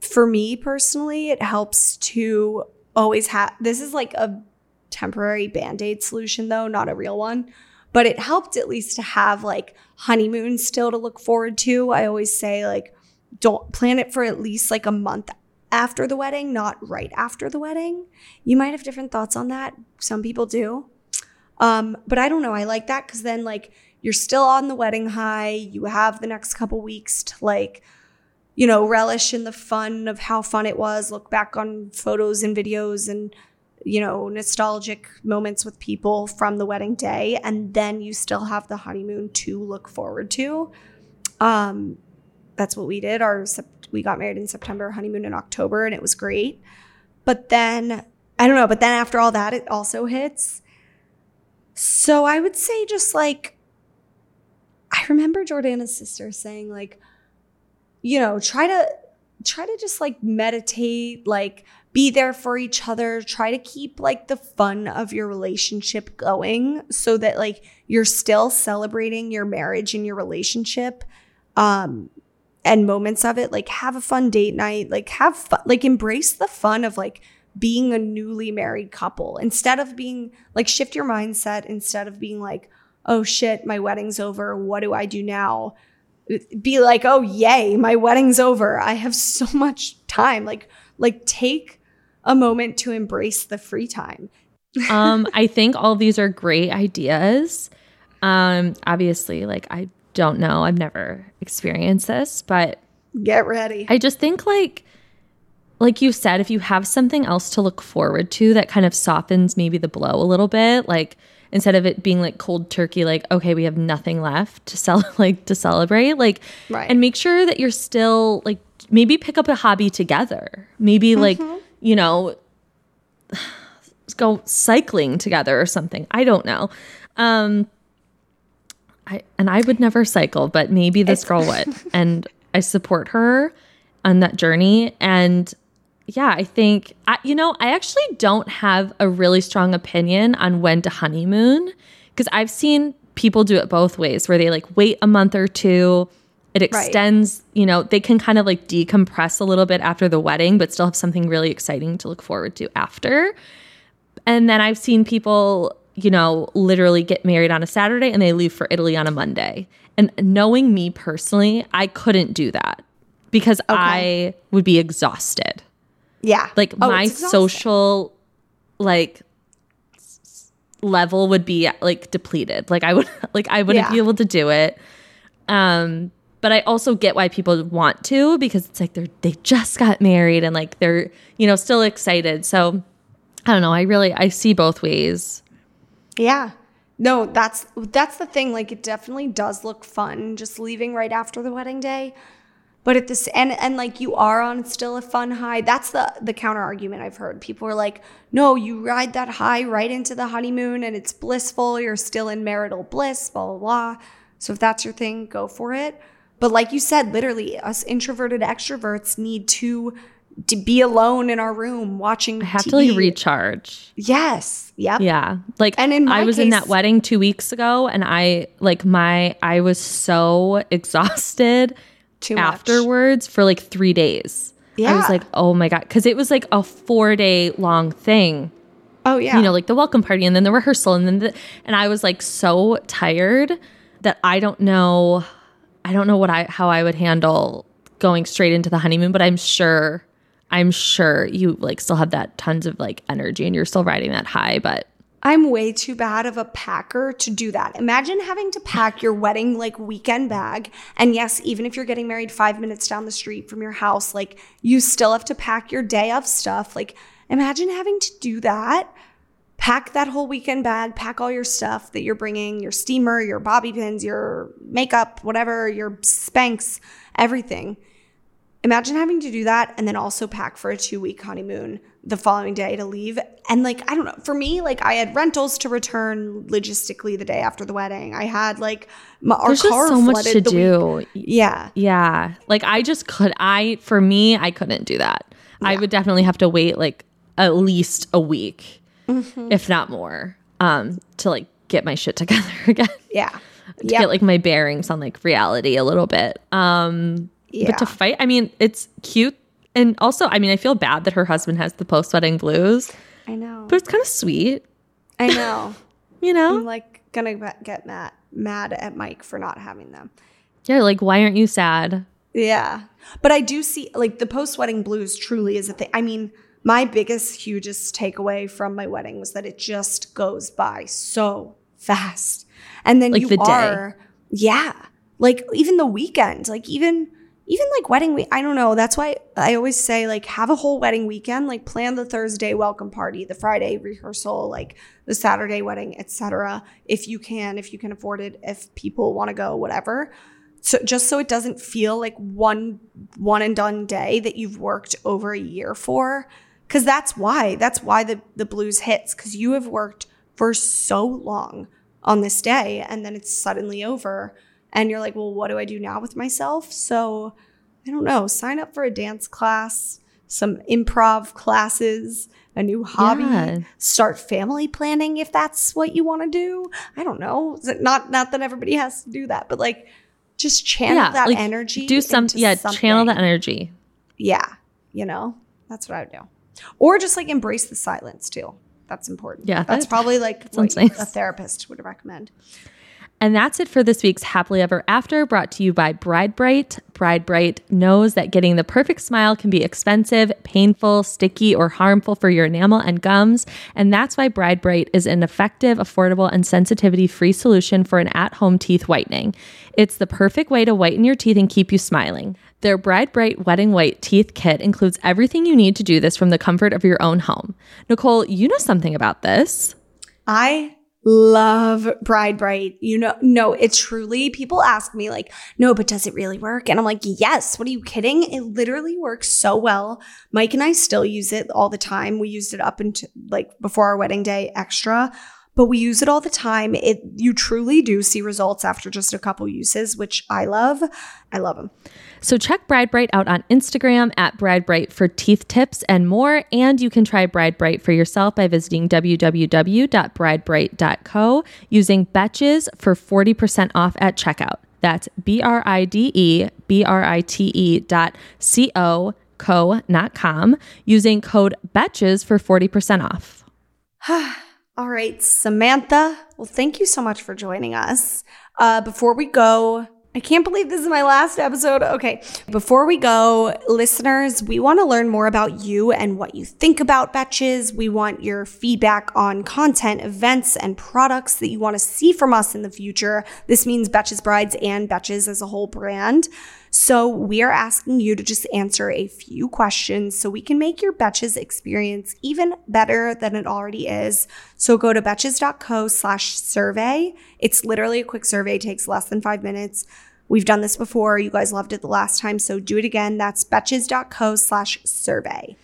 for me personally, it helps to always have this is like a temporary band-aid solution though, not a real one. But it helped at least to have like honeymoon still to look forward to. I always say like don't plan it for at least like a month after the wedding, not right after the wedding. You might have different thoughts on that. Some people do. Um, but I don't know. I like that because then like you're still on the wedding high. You have the next couple weeks to like, you know, relish in the fun of how fun it was. Look back on photos and videos and you know nostalgic moments with people from the wedding day, and then you still have the honeymoon to look forward to. Um, that's what we did. Our we got married in September, honeymoon in October, and it was great. But then I don't know. But then after all that, it also hits. So I would say just like I remember Jordana's sister saying like, you know, try to try to just like meditate, like be there for each other, try to keep like the fun of your relationship going so that like you're still celebrating your marriage and your relationship. Um and moments of it. Like have a fun date night. Like have fun like embrace the fun of like being a newly married couple. Instead of being like shift your mindset. Instead of being like oh shit my wedding's over. What do i do now be like oh yay my wedding's over. I have so much time. Like like take a moment to embrace the free time. Um, I think all these are great ideas. Um, obviously, like I don't know, I've never experienced this, but get ready. I just think like like you said, if you have something else to look forward to that kind of softens maybe the blow a little bit, like instead of it being like cold turkey, like, okay, we have nothing left to sell like to celebrate, like Right. and make sure that you're still like maybe pick up a hobby together. Maybe like, you know, go cycling together or something. I don't know. Um I and I would never cycle, but maybe this girl would. And I support her on that journey and yeah, I think I, you know, I actually don't have a really strong opinion on when to honeymoon because I've seen people do it both ways where they like wait a month or two. It extends, you know, they can kind of like decompress a little bit after the wedding, but still have something really exciting to look forward to after. And then I've seen people, you know, literally get married on a Saturday and they leave for Italy on a Monday. And knowing me personally, I couldn't do that because I would be exhausted. Yeah. Like Oh, my social like level would be like depleted. Like I would like I wouldn't Yeah. be able to do it. Um but I also get why people want to because it's like they're they just got married and like they're, you know, still excited. So I don't know. I really I see both ways. Yeah. No, that's that's the thing. Like it definitely does look fun just leaving right after the wedding day. But at this and and like you are on still a fun high. That's the the counter argument I've heard. People are like, "No, you ride that high right into the honeymoon and it's blissful. You're still in marital bliss, blah blah blah." So if that's your thing, go for it. But like you said, literally us introverted extroverts need to to be alone in our room watching I have to like TV. recharge. Yes. Yep. Yeah. Like And in I was in that wedding 2 weeks ago and I like my I was so exhausted Too much. afterwards for like 3 days. Yeah. I was like, "Oh my god," cuz it was like a 4-day long thing. Oh yeah. You know, like the welcome party and then the rehearsal and then the, and I was like so tired that I don't know I don't know what I how I would handle going straight into the honeymoon, but I'm sure I'm sure you like still have that tons of like energy and you're still riding that high, but I'm way too bad of a packer to do that. Imagine having to pack your wedding like weekend bag. And yes, even if you're getting married five minutes down the street from your house, like you still have to pack your day of stuff. Like imagine having to do that. Pack that whole weekend bag, pack all your stuff that you're bringing, your steamer, your bobby pins, your makeup, whatever, your Spanx, everything. Imagine having to do that and then also pack for a two week honeymoon the following day to leave. And like, I don't know, for me, like I had rentals to return logistically the day after the wedding. I had like my, our there's just car so much to the week- do. Yeah. Yeah. Like I just could I for me I couldn't do that. I would definitely have to wait like at least a week Mm-hmm. if not more um to like get my shit together again. Yeah. to Yeah. get like my bearings on like reality a little bit. Um yeah. but to fight, I mean, it's cute and also I mean, I feel bad that her husband has the post-wedding blues, I know. but it's kind of sweet, I know. you know? I'm like gonna get mad, mad at Mike for not having them. yeah, like why aren't you sad? Yeah. But I do see like the post wedding blues truly is a thing. I mean, my biggest, hugest takeaway from my wedding was that it just goes by so fast. And then Like you the day. yeah. Like even the weekend, like even even like wedding week. I don't know. That's why I always say like have a whole wedding weekend. Like plan the Thursday welcome party, the Friday rehearsal, like the Saturday wedding, etc. If you can, if you can afford it, if people want to go, whatever so just so it doesn't feel like one one and done day that you've worked over a year for because that's why that's why the the blues hits because you have worked for so long on this day and then it's suddenly over and you're like well what do i do now with myself? So i don't know sign up for a dance class some improv classes a new hobby Yeah. start family planning if that's what you want to do. I don't know. Is it- not not that everybody has to do that but like just channel that like, energy Do some yeah, channel the energy. yeah you know that's what i would do. Or just like embrace the silence too. That's important. Yeah, that's that- probably like what nice. a therapist would recommend And that's it for this week's Happily Ever After, brought to you by Bride Brite. Bride Brite knows that getting the perfect smile can be expensive, painful, sticky, or harmful for your enamel and gums. And that's why Bride Brite is an effective, affordable, and sensitivity free solution for an at home teeth whitening. It's the perfect way to whiten your teeth and keep you smiling. Their Bride Brite Wedding White Teeth Kit includes everything you need to do this from the comfort of your own home. Nicole, you know something about this. I love Bride Brite. You know, no, it truly, people ask me, like, no, but does it really work? And I'm like, yes. What are you kidding? It literally works so well. Mike and I still use it all the time. We used it up until like before our wedding day extra but we use it all the time. It you truly do see results after just a couple uses, which I love. I love them. So check Bride Brite out on Instagram at Bride Brite for teeth tips and more. And you can try Bride Brite for yourself by visiting www.bridebrite.co using Betches for 40% off at checkout. That's B R I D E B R I T E dot C O co, not com, using code Betches for 40% off. All right, Samantha. Well, thank you so much for joining us. Uh, before we go, I can't believe this is my last episode. Okay. Before we go, listeners, we want to learn more about you and what you think about Betches. We want your feedback on content, events, and products that you want to see from us in the future. This means Betches Brides and Betches as a whole brand. So we are asking you to just answer a few questions so we can make your Betches experience even better than it already is. So go to betches.co slash survey. It's literally a quick survey, takes less than five minutes. We've done this before. You guys loved it the last time, so do it again. That's betches.co slash survey.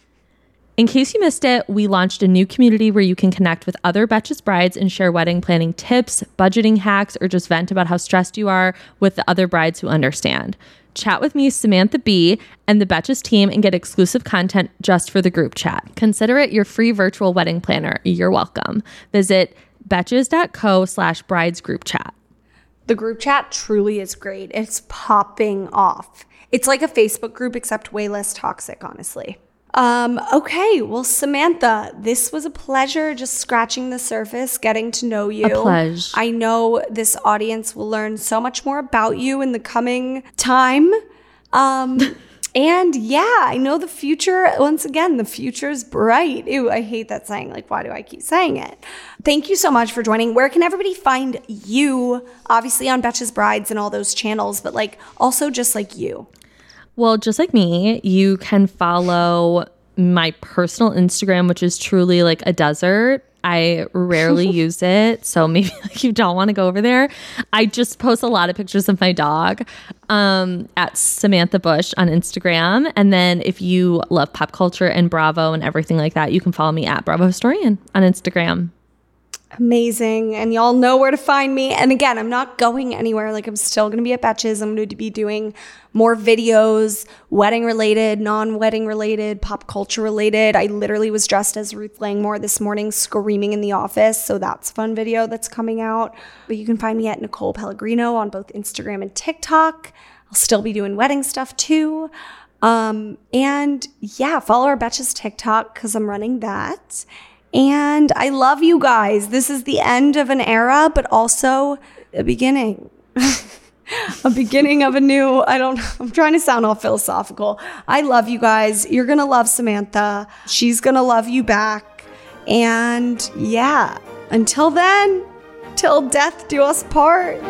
In case you missed it, we launched a new community where you can connect with other Betches brides and share wedding planning tips, budgeting hacks, or just vent about how stressed you are with the other brides who understand. Chat with me, Samantha B, and the Betches team and get exclusive content just for the group chat. Consider it your free virtual wedding planner. You're welcome. Visit betches.co slash brides group chat. The group chat truly is great. It's popping off. It's like a Facebook group, except way less toxic, honestly. Um, okay, well, Samantha, this was a pleasure just scratching the surface, getting to know you. A pleasure. I know this audience will learn so much more about you in the coming time. Um, and yeah, I know the future, once again, the future is bright. Ew, I hate that saying. Like, why do I keep saying it? Thank you so much for joining. Where can everybody find you? Obviously on Betches Brides and all those channels, but like also just like you. Well, just like me, you can follow my personal Instagram, which is truly like a desert. I rarely use it, so maybe like you don't want to go over there. I just post a lot of pictures of my dog um, at Samantha Bush on Instagram, and then if you love pop culture and Bravo and everything like that, you can follow me at Bravo Historian on Instagram amazing. And y'all know where to find me. And again, I'm not going anywhere. Like, I'm still going to be at Betches. I'm going to be doing more videos, wedding related, non wedding related, pop culture related. I literally was dressed as Ruth Langmore this morning, screaming in the office. So that's fun video that's coming out. But you can find me at Nicole Pellegrino on both Instagram and TikTok. I'll still be doing wedding stuff too. Um, and yeah, follow our Betches TikTok because I'm running that. And I love you guys. This is the end of an era, but also a beginning. a beginning of a new, I don't, I'm trying to sound all philosophical. I love you guys. You're to love Samantha. She's to love you back. And yeah, until then, till death do us part.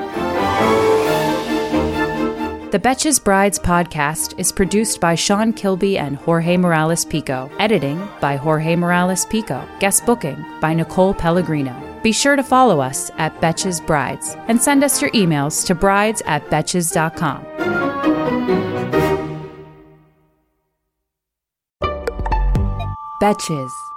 The Betches Brides podcast is produced by Sean Kilby and Jorge Morales Pico. Editing by Jorge Morales Pico. Guest booking by Nicole Pellegrino. Be sure to follow us at Betches Brides and send us your emails to brides at betches.com. Betches.